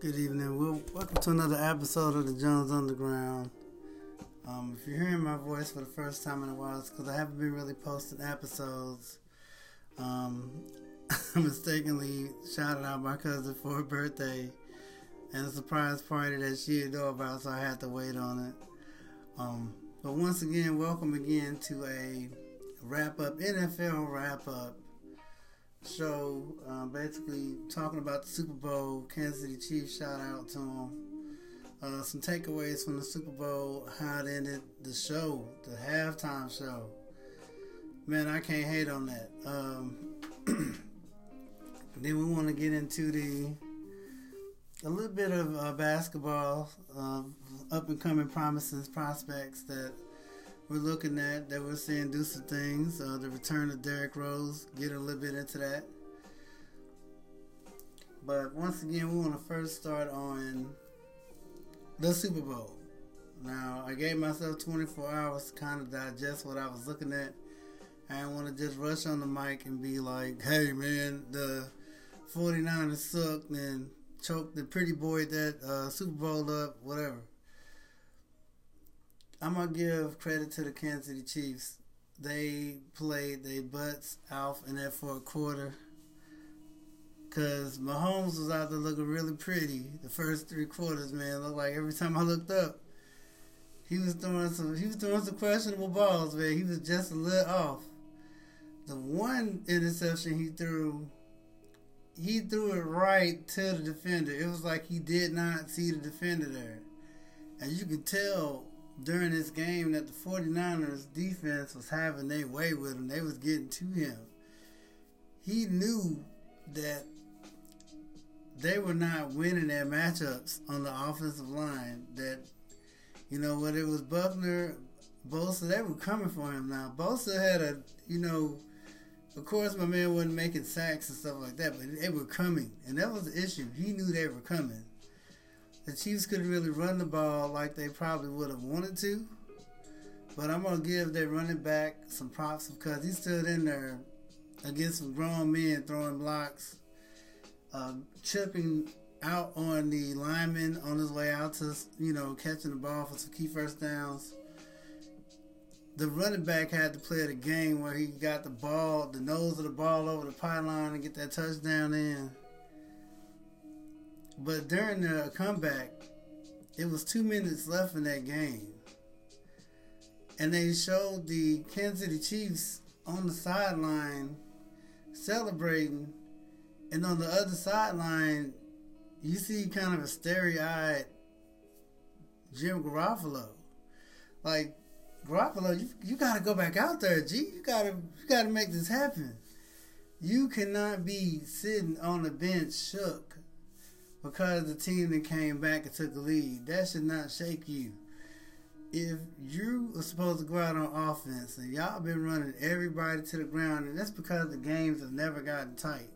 Good evening. Well, welcome to another episode of the Jones Underground. Um, if you're hearing my voice for the first time in a while, it's because I haven't been really posting episodes. Um, I mistakenly shouted out my cousin for her birthday and a surprise party that she didn't know about, so I had to wait on it. Um, but once again, welcome again to a wrap up, NFL wrap up show, uh, basically talking about the Super Bowl. Kansas City Chiefs, shout out to them. Uh, some takeaways from the Super Bowl, how it ended the show, the halftime show. Man, I can't hate on that. Um, then we want to get into the a little bit of uh, basketball, uh, up and coming promises, prospects that we're looking at that we're seeing do some things. Uh, the return of Derrick Rose, get a little bit into that. But once again, we want to first start on the Super Bowl. Now, I gave myself 24 hours to kind of digest what I was looking at. I didn't want to just rush on the mic and be like, hey, man, the 49ers sucked and choked the pretty boy that uh, Super Bowl up, whatever. I'm gonna give credit to the Kansas City Chiefs. They played their butts off in that fourth quarter. Cause Mahomes was out there looking really pretty the first three quarters, man. Looked like every time I looked up, he was throwing some he was throwing some questionable balls, man. He was just a little off. The one interception he threw, he threw it right to the defender. It was like he did not see the defender there. And you could tell during this game that the 49ers defense was having their way with him. They was getting to him. He knew that they were not winning their matchups on the offensive line. That, you know, whether it was Buckner, Bosa, they were coming for him now. Bosa had a, you know, of course my man wasn't making sacks and stuff like that, but they were coming. And that was the issue. He knew they were coming the Chiefs couldn't really run the ball like they probably would have wanted to. But I'm gonna give their running back some props because he stood in there against some grown men throwing blocks, uh, chipping out on the lineman on his way out to you know catching the ball for some key first downs. The running back had to play the game where he got the ball, the nose of the ball over the pylon and get that touchdown in. But during the comeback, it was two minutes left in that game. And they showed the Kansas City Chiefs on the sideline celebrating. And on the other sideline, you see kind of a starry eyed Jim Garoppolo. Like, Garoppolo, you, you got to go back out there, G. You got to you got to make this happen. You cannot be sitting on the bench shook because the team that came back and took the lead. That should not shake you. If you are supposed to go out on offense and y'all been running everybody to the ground, and that's because the games have never gotten tight,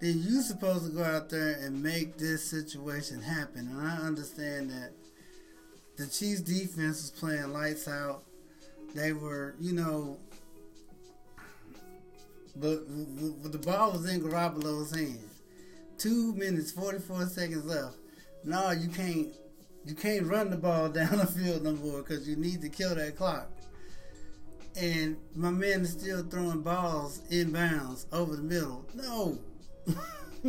then you supposed to go out there and make this situation happen. And I understand that the Chiefs defense was playing lights out. They were, you know, but, but the ball was in Garoppolo's hands two minutes forty four seconds left. No, you can't. You can't run the ball down the field no more because you need to kill that clock. And my man is still throwing balls inbounds over the middle. No.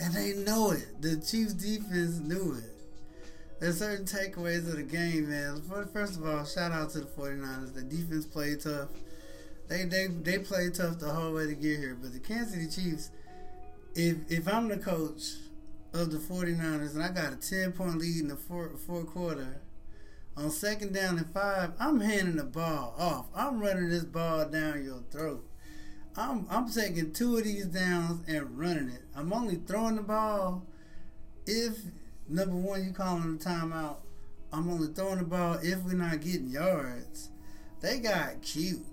and they know it. The Chiefs defense knew it. There's certain takeaways of the game, man. First of all, shout out to the 49ers. The defense played tough. They they they played tough the whole way to get here. But the Kansas City Chiefs, if if I'm the coach of the 49ers and I got a 10 point lead in the fourth, fourth quarter, on second down and five, I'm handing the ball off. I'm running this ball down your throat. I'm I'm taking two of these downs and running it. I'm only throwing the ball if number one you calling the timeout. I'm only throwing the ball if we're not getting yards. They got cute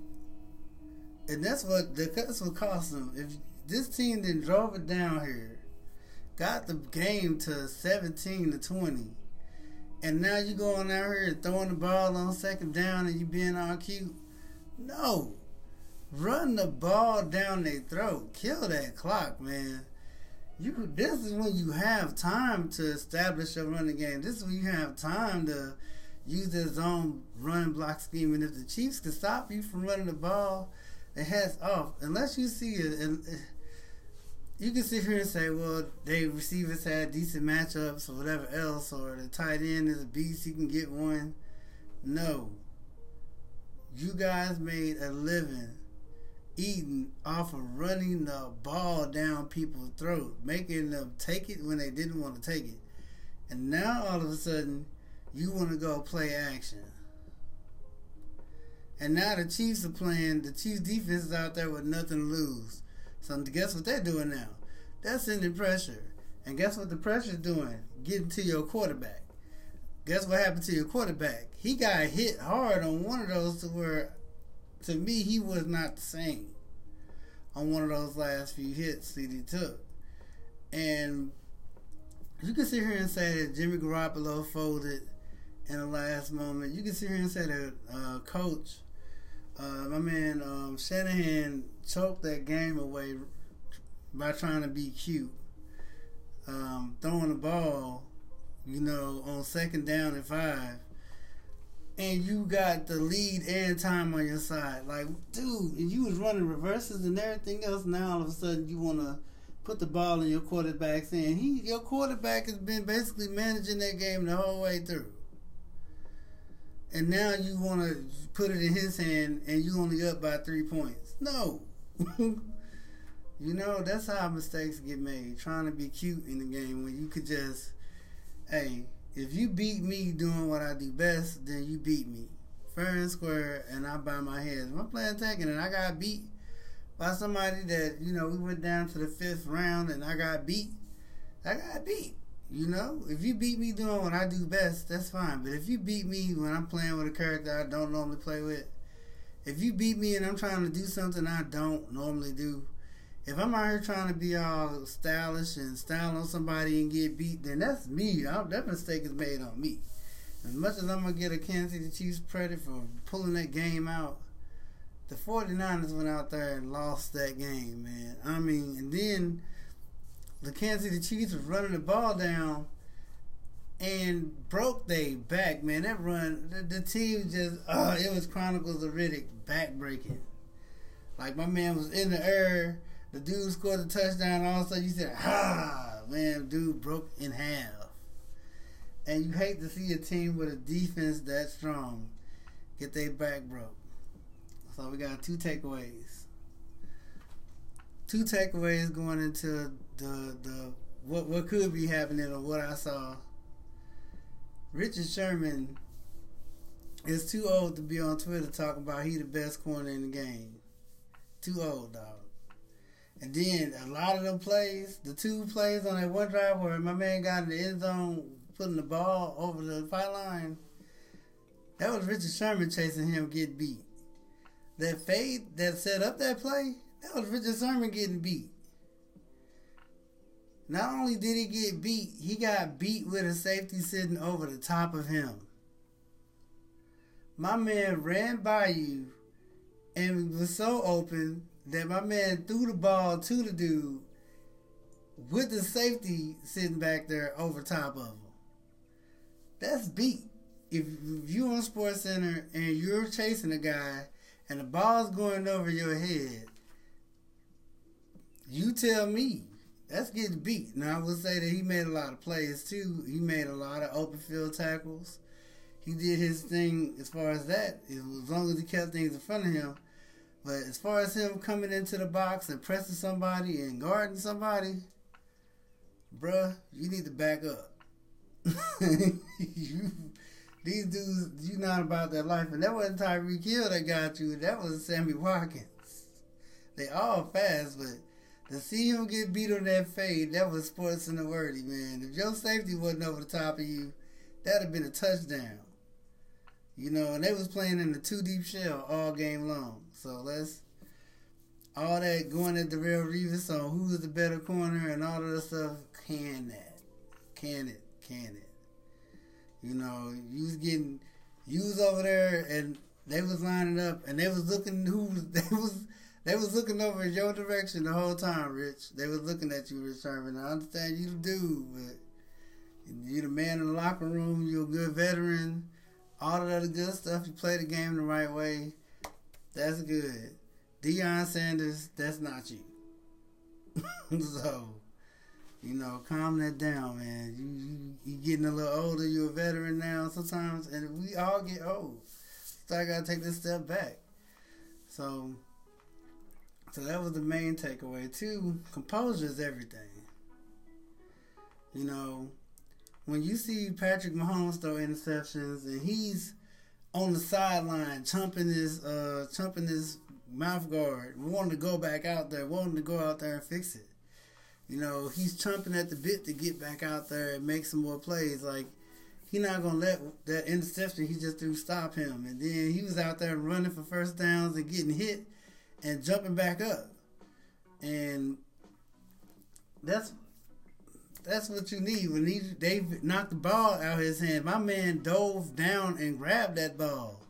and that's what that's what cost them. If this team then drove it down here, got the game to seventeen to twenty, and now you going out here throwing the ball on second down and you being all cute. No, run the ball down their throat, kill that clock, man. you this is when you have time to establish your running game. This is when you have time to use their zone run block scheme. And if the Chiefs can stop you from running the ball, it has off. Unless you see it, and eh, you can sit here and say, well, they receivers had decent matchups or whatever else, or the tight end is a beast, he can get one. No. You guys made a living eating off of running the ball down people's throat, making them take it when they didn't want to take it. And now all of a sudden, you want to go play action. And now the Chiefs are playing, the Chiefs defense is out there with nothing to lose. So guess what they're doing now? They're sending pressure. And guess what the pressure's doing? Getting to your quarterback. Guess what happened to your quarterback? He got hit hard on one of those to where to me, he was not the same on one of those last few hits that he took. And you can sit here and say that Jimmy Garoppolo folded in the last moment. You can sit here and say that uh, coach, uh, my man um, Shanahan, choked that game away by trying to be cute, um, throwing the ball, you know, on second down and five and you got the lead and time on your side. Like, dude, and you was running reverses and everything else. Now all of a sudden you want to put the ball in your quarterback's hand. He, your quarterback has been basically managing that game the whole way through. And now you want to put it in his hand and you only up by three points. No. you know, that's how mistakes get made. Trying to be cute in the game when you could just, hey, if you beat me doing what I do best, then you beat me. Fair and square, and I buy my head. If I'm playing Tekken and I got beat by somebody that, you know, we went down to the fifth round and I got beat, I got beat. You know, if you beat me doing what I do best, that's fine. But if you beat me when I'm playing with a character I don't normally play with, if you beat me and I'm trying to do something I don't normally do, if I'm out here trying to be all stylish and style on somebody and get beat, then that's me. I, that mistake is made on me. As much as I'm going to get a Kansas City Chiefs credit for pulling that game out, the 49ers went out there and lost that game, man. I mean, and then the Kansas City Chiefs was running the ball down and broke their back, man. That run, the, the team just, uh, it was Chronicles of Riddick back breaking. Like my man was in the air the dude scored a touchdown, all of a sudden you said, ah, man, dude broke in half. And you hate to see a team with a defense that strong get their back broke. So we got two takeaways. Two takeaways going into the the what what could be happening or what I saw. Richard Sherman is too old to be on Twitter talking about he the best corner in the game. Too old, dog. And then a lot of them plays, the two plays on that one drive where my man got in the end zone, putting the ball over the fight line, that was Richard Sherman chasing him get beat. That fade that set up that play, that was Richard Sherman getting beat. Not only did he get beat, he got beat with a safety sitting over the top of him. My man ran by you and was so open that my man threw the ball to the dude with the safety sitting back there over top of him. That's beat. If, if you're on Sports Center and you're chasing a guy and the ball's going over your head, you tell me that's getting beat. Now I will say that he made a lot of plays too. He made a lot of open field tackles. He did his thing as far as that. As long as he kept things in front of him. But as far as him coming into the box and pressing somebody and guarding somebody, bruh, you need to back up. you, these dudes, you not about that life. And that wasn't Tyreek Hill that got you. That was Sammy Watkins. They all fast, but to see him get beat on that fade, that was sports in the wordy, man. If your safety wasn't over the top of you, that'd have been a touchdown. You know, and they was playing in the two deep shell all game long. So let's all that going at the real Revis on who's the better corner and all of that stuff. Can that? Can it? Can it? You know, you was getting you was over there and they was lining up and they was looking who they was they was looking over in your direction the whole time, Rich. They was looking at you, Rich Sherman. I understand you the dude, but you the man in the locker room. You a good veteran. All of that good stuff. You play the game the right way. That's good. Deion Sanders, that's not you. so, you know, calm that down, man. You, you you getting a little older. You're a veteran now. Sometimes, and we all get old. So I gotta take this step back. So, so that was the main takeaway. Two, composure is everything. You know, when you see Patrick Mahomes throw interceptions and he's on the sideline chumping his uh chumping his mouth guard, wanting to go back out there, wanting to go out there and fix it. You know, he's chumping at the bit to get back out there and make some more plays. Like he not gonna let that interception he just threw stop him. And then he was out there running for first downs and getting hit and jumping back up. And that's that's what you need when he they knocked the ball out of his hand. My man dove down and grabbed that ball.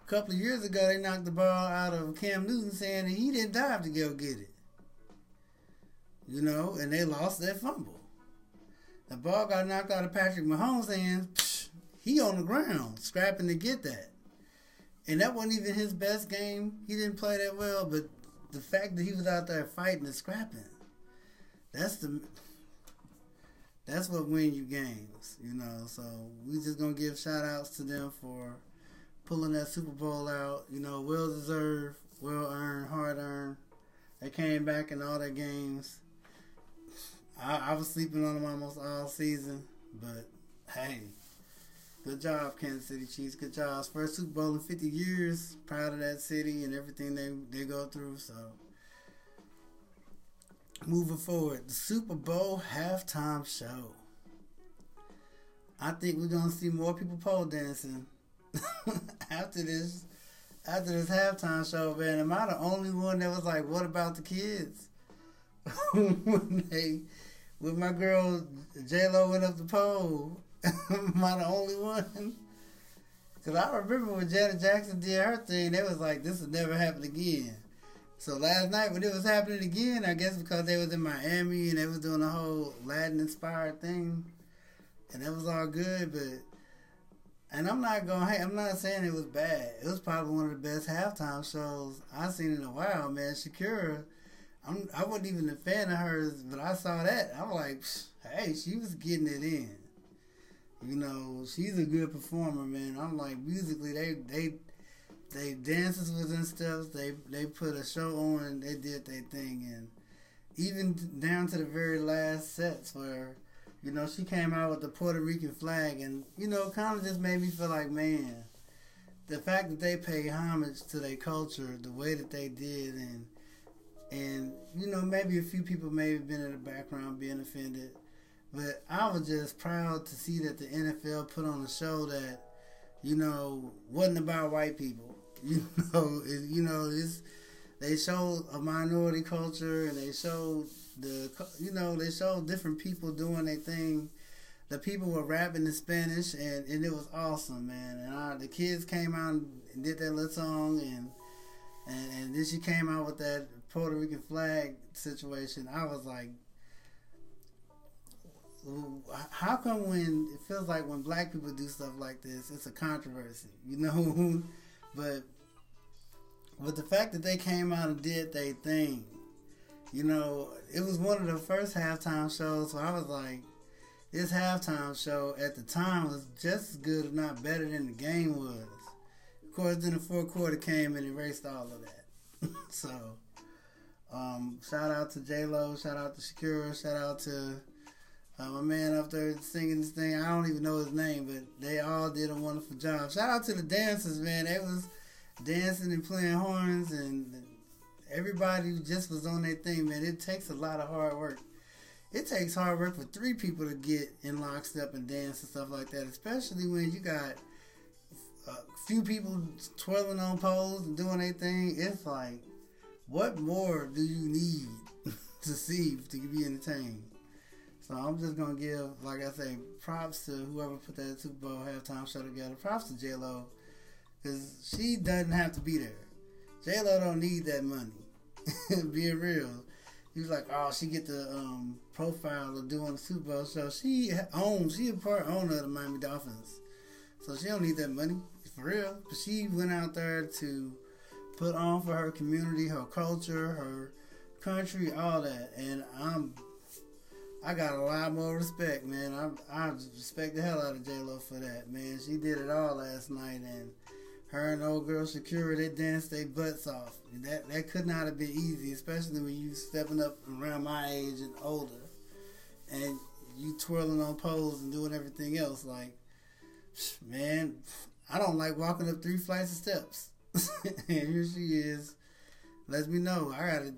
A couple of years ago, they knocked the ball out of Cam Newton, saying that he didn't dive to go get it. You know, and they lost that fumble. The ball got knocked out of Patrick Mahomes' hands. He on the ground scrapping to get that, and that wasn't even his best game. He didn't play that well, but the fact that he was out there fighting and scrapping, that's the that's what win you games, you know. So we just gonna give shout outs to them for pulling that Super Bowl out. You know, well deserved, well earned, hard earned. They came back in all their games. I, I was sleeping on them almost all season, but hey, good job, Kansas City Chiefs. Good job. First Super Bowl in 50 years. Proud of that city and everything they they go through. So moving forward, the Super Bowl halftime show. I think we're gonna see more people pole dancing after this after this halftime show, man. Am I the only one that was like, "What about the kids?" when they, when my girl J Lo went up the pole, am I the only one? Cause I remember when Janet Jackson did her thing, they was like, "This will never happen again." So last night when it was happening again, I guess because they was in Miami and they was doing a whole Latin inspired thing, and that was all good. But and I'm not going. Hey, I'm not saying it was bad. It was probably one of the best halftime shows I've seen in a while, man. Shakira, I'm, I wasn't even a fan of hers, but I saw that. I'm like, hey, she was getting it in. You know, she's a good performer, man. I'm like, musically, they they they dances was and stuff. They they put a show on. They did their thing, and even down to the very last sets where, you know, she came out with the Puerto Rican flag, and you know, kind of just made me feel like, man, the fact that they pay homage to their culture the way that they did, and and you know, maybe a few people may have been in the background being offended, but I was just proud to see that the NFL put on a show that you know, wasn't about white people. You know, it, you know, it's they showed a minority culture and they showed the, you know, they showed different people doing their thing. The people were rapping in Spanish and, and it was awesome, man. And I, the kids came out and did that little song and, and and then she came out with that Puerto Rican flag situation. I was like, how come when it feels like when black people do stuff like this, it's a controversy, you know? but but the fact that they came out and did their thing, you know, it was one of the first halftime shows. So I was like, this halftime show at the time was just as good, if not better, than the game was. Of course, then the fourth quarter came and erased all of that. so, um, shout out to J Lo, shout out to Shakira, shout out to uh, my man up there singing this thing. I don't even know his name, but they all did a wonderful job. Shout out to the dancers, man. They was dancing and playing horns, and everybody just was on their thing, man. It takes a lot of hard work. It takes hard work for three people to get in lockstep and dance and stuff like that, especially when you got a few people twirling on poles and doing their thing. It's like, what more do you need to see to be entertained? So I'm just gonna give, like I say, props to whoever put that Super Bowl halftime show together. Props to J Lo, because she doesn't have to be there. J Lo don't need that money. Being real. He was like, oh, she get the um, profile of doing the Super Bowl show. She owns, she a part owner of the Miami Dolphins. So she don't need that money, for real. But she went out there to put on for her community, her culture, her country, all that. And I'm, I got a lot more respect, man. I I respect the hell out of J Lo for that, man. She did it all last night, and her and old girl Shakira, they danced their butts off. That that could not have been easy, especially when you stepping up around my age and older, and you twirling on poles and doing everything else. Like, man, I don't like walking up three flights of steps. and here she is. Let me know. I gotta,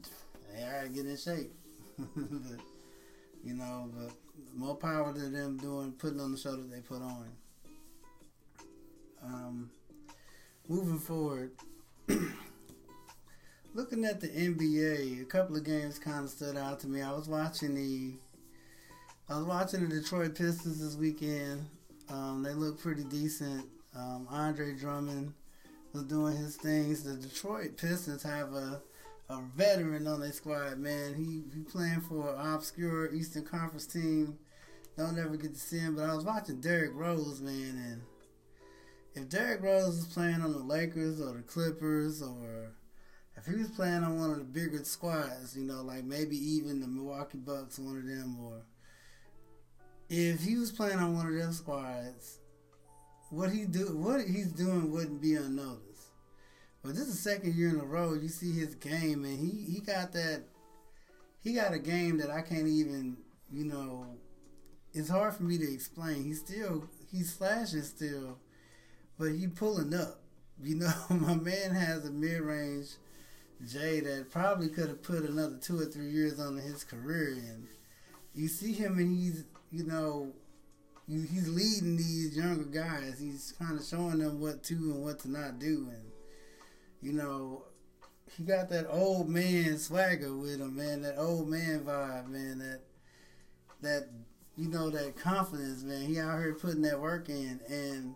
I gotta get in shape. you know, but more power to them doing putting on the show that they put on. Um, moving forward, looking at the NBA, a couple of games kind of stood out to me. I was watching the, I was watching the Detroit Pistons this weekend. Um, they look pretty decent. Um, Andre Drummond was doing his things. The Detroit Pistons have a a veteran on their squad, man. He he playing for an obscure Eastern Conference team. Don't ever get to see him, but I was watching Derrick Rose, man, and if Derrick Rose was playing on the Lakers or the Clippers or if he was playing on one of the bigger squads, you know, like maybe even the Milwaukee Bucks, one of them, or if he was playing on one of them squads, what he do, what he's doing wouldn't be unnoticed. But this is the second year in a row you see his game, and he he got that, he got a game that I can't even, you know, it's hard for me to explain. He's still he's slashing still but he pulling up. You know, my man has a mid range J that probably could have put another two or three years on his career and you see him and he's you know he's leading these younger guys. He's kind of showing them what to and what to not do and you know he got that old man swagger with him, man. That old man vibe, man. That that you know that confidence, man. He out here putting that work in and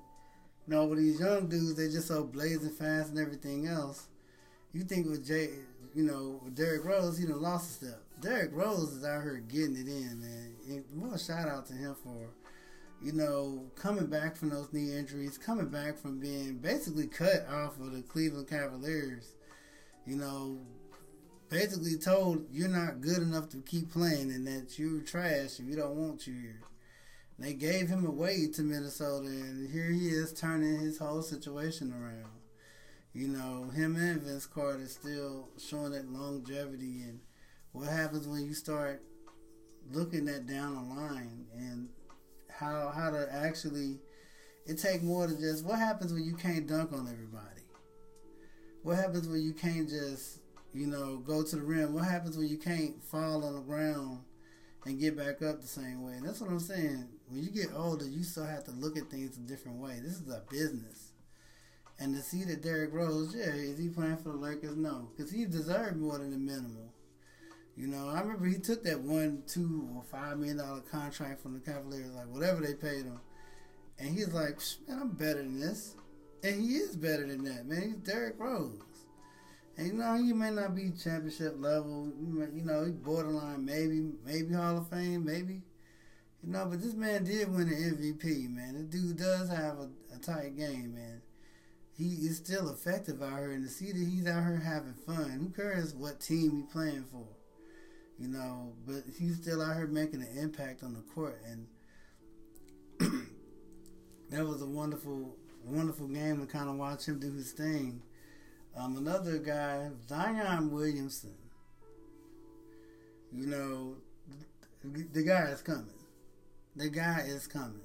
you know, with these young dudes, they just so blazing fast and everything else. You think with Jay, you know, with Derrick Rose, he done lost a step. Derrick Rose is out here getting it in, man. And more shout out to him for, you know, coming back from those knee injuries, coming back from being basically cut off of the Cleveland Cavaliers. You know, basically told you're not good enough to keep playing and that you're trash and we don't want you here. They gave him away to Minnesota, and here he is turning his whole situation around. You know, him and Vince Carter still showing that longevity, and what happens when you start looking at down the line and actually it take more than just what happens when you can't dunk on everybody. What happens when you can't just you know go to the rim? What happens when you can't fall on the ground and get back up the same way? And that's what I'm saying when you get older, you still have to look at things a different way. This is a business. And to see that Derrick Rose, yeah, is he playing for the Lakers? No, because he deserved more than the minimal. You know, I remember he took that one, two, or five million dollar contract from the Cavaliers, like whatever they paid him, and he's like, man, I'm better than this, and he is better than that, man. He's Derrick Rose, and you know he may not be championship level, you know, he's borderline, maybe, maybe Hall of Fame, maybe, you know, but this man did win an MVP, man. This dude does have a, a tight game, man. He is still effective out here, and to see that he's out here having fun, who cares what team he playing for? You know, but he's still out here making an impact on the court, and that was a wonderful, wonderful game to kind of watch him do his thing. Um, another guy, Zion Williamson. You know, the guy is coming. The guy is coming.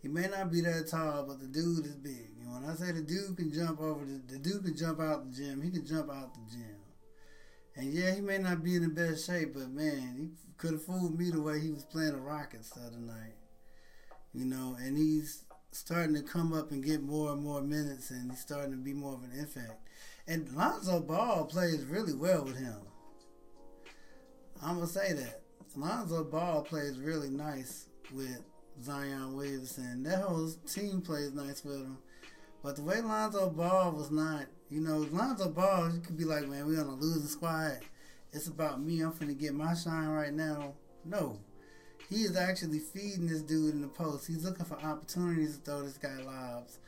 He may not be that tall, but the dude is big. And when I say the dude can jump over, the, the dude can jump out the gym. He can jump out the gym. And yeah, he may not be in the best shape, but man, he could have fooled me the way he was playing the Rockets the other night. You know, and he's starting to come up and get more and more minutes, and he's starting to be more of an impact. And Lonzo Ball plays really well with him. I'm gonna say that. Lonzo Ball plays really nice with Zion Williamson. That whole team plays nice with him. But the way Lonzo Ball was not, you know, Lonzo Ball, you could be like, man, we're on a losing squad. It's about me. I'm finna get my shine right now. No. He is actually feeding this dude in the post. He's looking for opportunities to throw this guy lobs.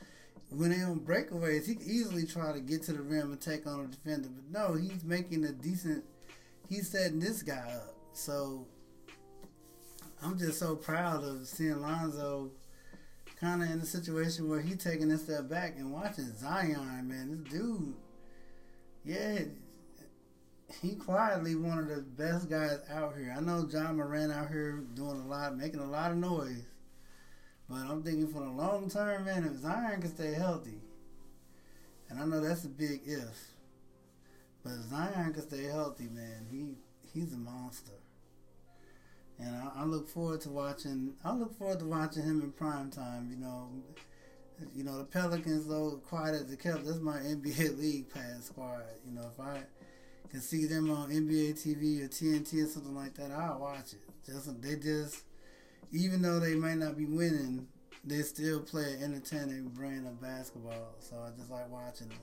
When they on breakaways, he could easily try to get to the rim and take on a defender. But no, he's making a decent, he's setting this guy up. So I'm just so proud of seeing Lonzo kind of in a situation where he taking a step back and watching Zion, man. This dude, yeah, he quietly one of the best guys out here. I know Ja Morant out here doing a lot, making a lot of noise. But I'm thinking for the long term, man, if Zion can stay healthy, and I know that's a big if, but if Zion can stay healthy, man, he he's a monster. And I, I look forward to watching. I look forward to watching him in prime time. You know, you know the Pelicans, though quiet as they kept, that's my NBA League Pass squad. You know, if I can see them on NBA TV or TNT or something like that, I'll watch it. Just they just, even though they might not be winning, they still play an entertaining brand of basketball. So I just like watching them.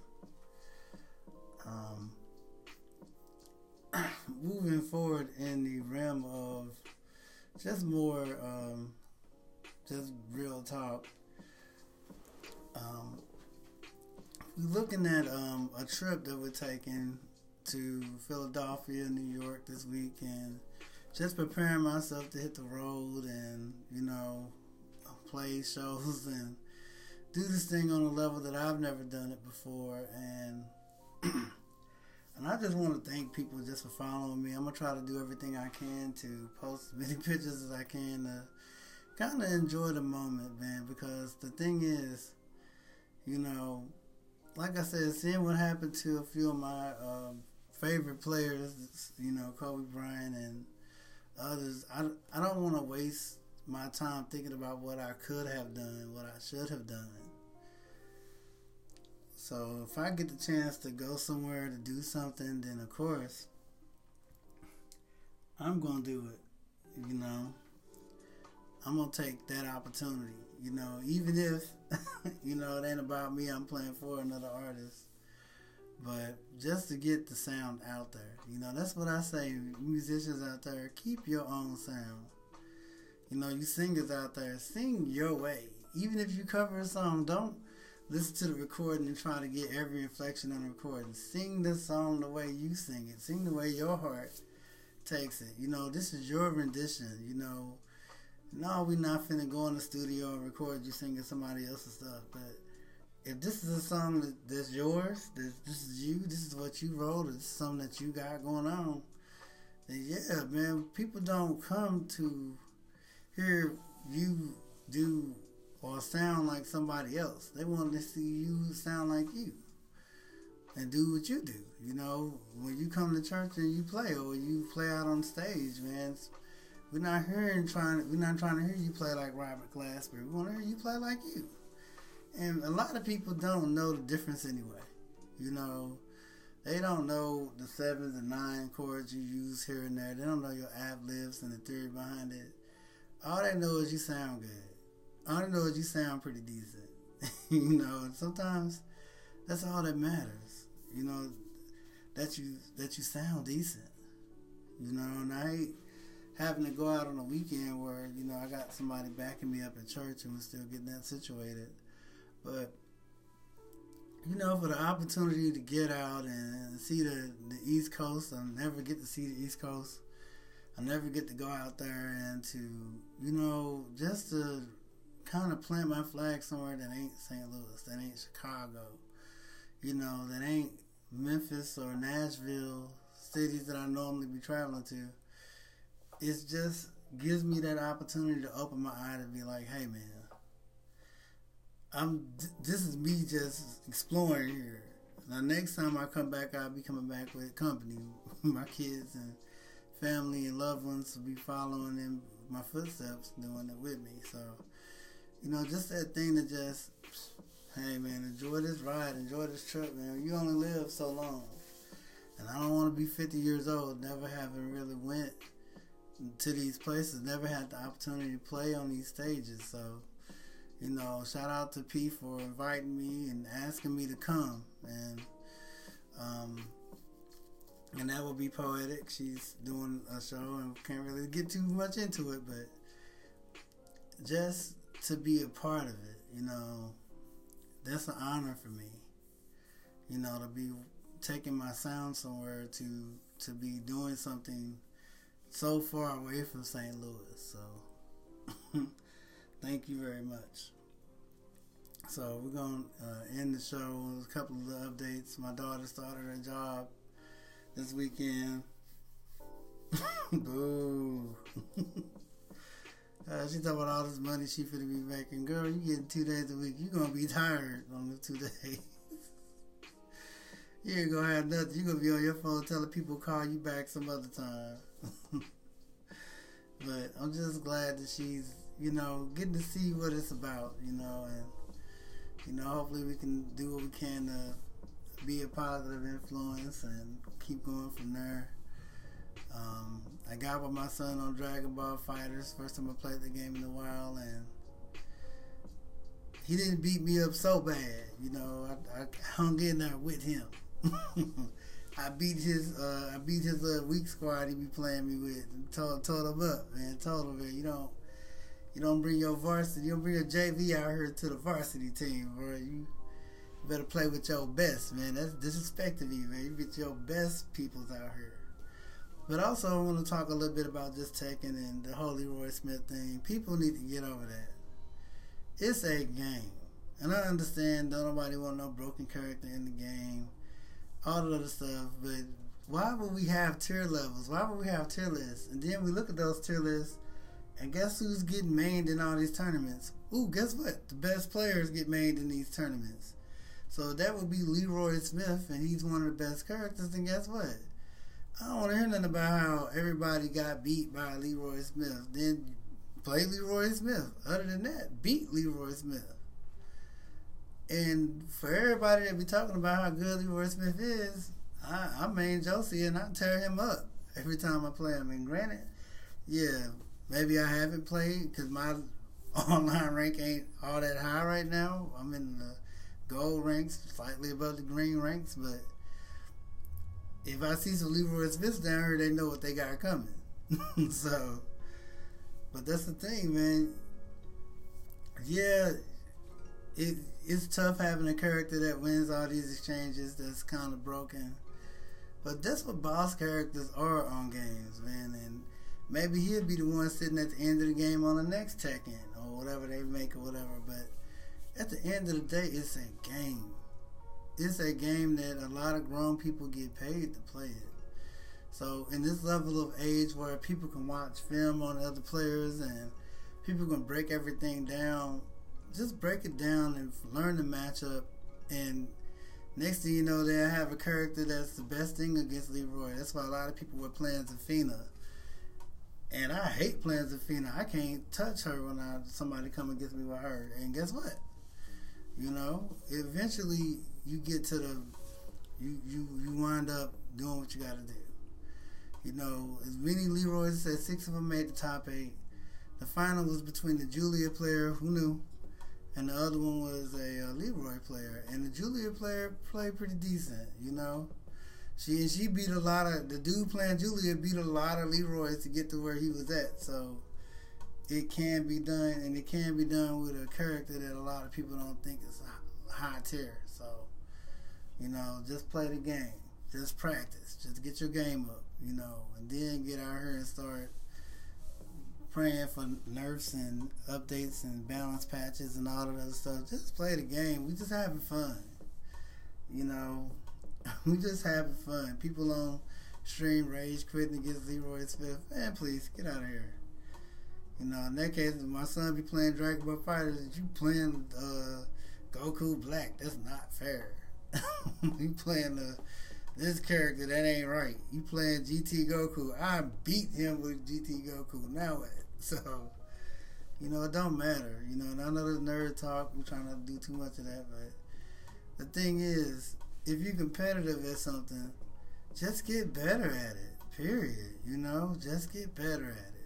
Um, moving forward in the realm of just more, um, just real talk. Um, we're looking at um, a trip that we're taking to Philadelphia, New York this week, and just preparing myself to hit the road and you know play shows and do this thing on a level that I've never done it before, and and I just want to thank people just for following me. I'm gonna try to do everything I can to post as many pictures as I can to kind of enjoy the moment, man. Because the thing is, you know, like I said, seeing what happened to a few of my um, favorite players, you know, Kobe Bryant and others, I, I don't want to waste my time thinking about what I could have done, what I should have done. So if I get the chance to go somewhere to do something, then of course I'm gonna do it. You know, I'm gonna take that opportunity. You know, even if you know it ain't about me, I'm playing for another artist. But just to get the sound out there, you know, that's what I say. Musicians out there, keep your own sound. You know, you singers out there, sing your way. Even if you cover a song, don't listen to the recording and try to get every inflection on the recording. Sing the song the way you sing it. Sing the way your heart takes it. You know, this is your rendition. You know, no, we're not finna go in the studio and record you singing somebody else's stuff, but if this is a song that, that's yours, that this is you, this is what you wrote, it's something that you got going on, then yeah, man, people don't come to hear you do or sound like somebody else. They want to see you sound like you and do what you do. You know, when you come to church and you play or you play out on stage, man, we're not hearing trying. We're not trying to hear you play like Robert Glasper. We want to hear you play like you. And a lot of people don't know the difference anyway. You know, they don't know the sevens and nine chords you use here and there. They don't know your ad libs and the theory behind it. All they know is you sound good. All they know is you sound pretty decent. you know, and sometimes that's all that matters. You know, that you that you sound decent. You know, and I hate having to go out on a weekend where, you know, I got somebody backing me up at church and we're still getting that situated but you know, for the opportunity to get out and see the the East Coast, I never get to see the East Coast. I never get to go out there and to you know just to kind of plant my flag somewhere that ain't St. Louis, that ain't Chicago, you know, that ain't Memphis or Nashville, cities that I normally be traveling to. It just gives me that opportunity to open my eye to be like, hey man, I'm. This is me just exploring here. Now, next time I come back, I'll be coming back with company. my kids and family and loved ones will be following in my footsteps, doing it with me. So, you know, just that thing to just, hey man, enjoy this ride, enjoy this trip, man. You only live so long, and I don't want to be 50 years old, never having really went to these places, never had the opportunity to play on these stages. So you know, shout out to P for inviting me and asking me to come. And um, and that will be poetic. She's doing a show and can't really get too much into it, but just to be a part of it, you know, that's an honor for me. You know, to be taking my sound somewhere to to be doing something so far away from St. Louis. So thank you very much. So we're gonna uh, end the show with a couple of the updates. My daughter started her job this weekend. Boo. uh, she talking about all this money she finna be making. Girl, you getting two days a week. You gonna be tired on the two days. you ain't gonna have nothing. You gonna be on your phone telling people call you back some other time. but I'm just glad that she's, you know, getting to see what it's about, you know, and you know, hopefully we can do what we can to be a positive influence and keep going from there. Um, I got with my son on Dragon Ball FighterZ. First time I played the game in a while, and he didn't beat me up so bad. You know, I, I hung in there with him. I beat his uh, I beat his uh, weak squad he be playing me with and told told him up, man. Told him, man, you don't you don't bring your varsity, you don't bring your JV out here to the varsity team, bro. You better play with your best, man. That's disrespecting me, man. You get your best peoples out here. But also, I want to talk a little bit about just Tekken and the whole Leroy Smith thing. People need to get over that. It's a game. And I understand don't nobody want no broken character in the game, all the other stuff, but why would we have tier levels? Why would we have tier lists? And then we look at those tier lists, and guess who's getting mained in all these tournaments? Ooh, guess what? The best players get mained in these tournaments. So that would be Leroy Smith, and he's one of the best characters. And guess what? I don't want to hear nothing about how everybody got beat by Leroy Smith. Then play Leroy Smith. Other than that, beat Leroy Smith. And for everybody that be talking about how good Leroy Smith is, I, I main Josie and I tear him up every time I play him. And granted, yeah, maybe I haven't played because my online rank ain't all that high right now. I'm in the gold ranks, slightly above the green ranks, but if I see some Leroy Smiths down here, they know what they got coming. so, but that's the thing, man. Yeah, it it's tough having a character that wins all these exchanges that's kind of broken. But that's what boss characters are on games, man. And maybe he'll be the one sitting at the end of the game on the next Tekken or whatever they make or whatever. But at the end of the day, it's a game. It's a game that a lot of grown people get paid to play it. So, in this level of age where people can watch film on other players and people can break everything down, just break it down and learn the matchup. And next thing you know, they have a character that's the best thing against Leroy. That's why a lot of people were playing Zafina. And I hate playing Zafina. I can't touch her when I, somebody come against me with her. And guess what? You know, eventually you get to the you you you wind up doing what you got to do. You know, as many Leroys said, six of them made the top eight. The final was between the Julia player, who knew, and the other one was a uh, Leroy player. And the Julia player played pretty decent. You know, she and she beat a lot of the dude playing Julia beat a lot of Leroys to get to where he was at. So it can be done, and it can be done with a character that a lot of people don't think is high tier. So, you know, just play the game, just practice, just get your game up, you know, and then get out here and start praying for nerfs and updates and balance patches and all of that stuff. Just play the game. We just having fun, you know. we just having fun. People on stream rage quitting against Leroy Smith. Man, please get out of here. You know, in that case, my son be playing Dragon Ball FighterZ, you playing uh, Goku Black. That's not fair. you playing the this character that ain't right. You playing GT Goku. I beat him with GT Goku. Now what? So, you know, it don't matter. You know, and I know there's nerd talk. We're trying to do too much of that, but the thing is, if you're competitive at something, just get better at it. Period. You know, just get better at it.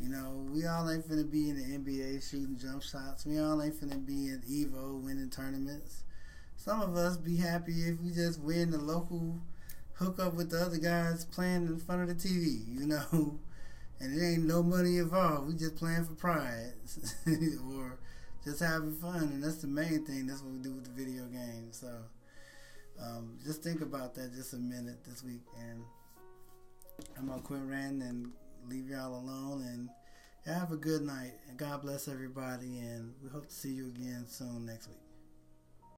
You know, we all ain't finna be in the NBA shooting jump shots. We all ain't finna be in Evo winning tournaments. Some of us be happy if we just win the local hook up with the other guys playing in front of the TV, you know. And it ain't no money involved. We just playing for pride or just having fun. And that's the main thing. That's what we do with the video games. So um, just think about that just a minute this week. And I'm going to quit ranting and leave y'all alone. And have a good night. And God bless everybody. And we hope to see you again soon next week.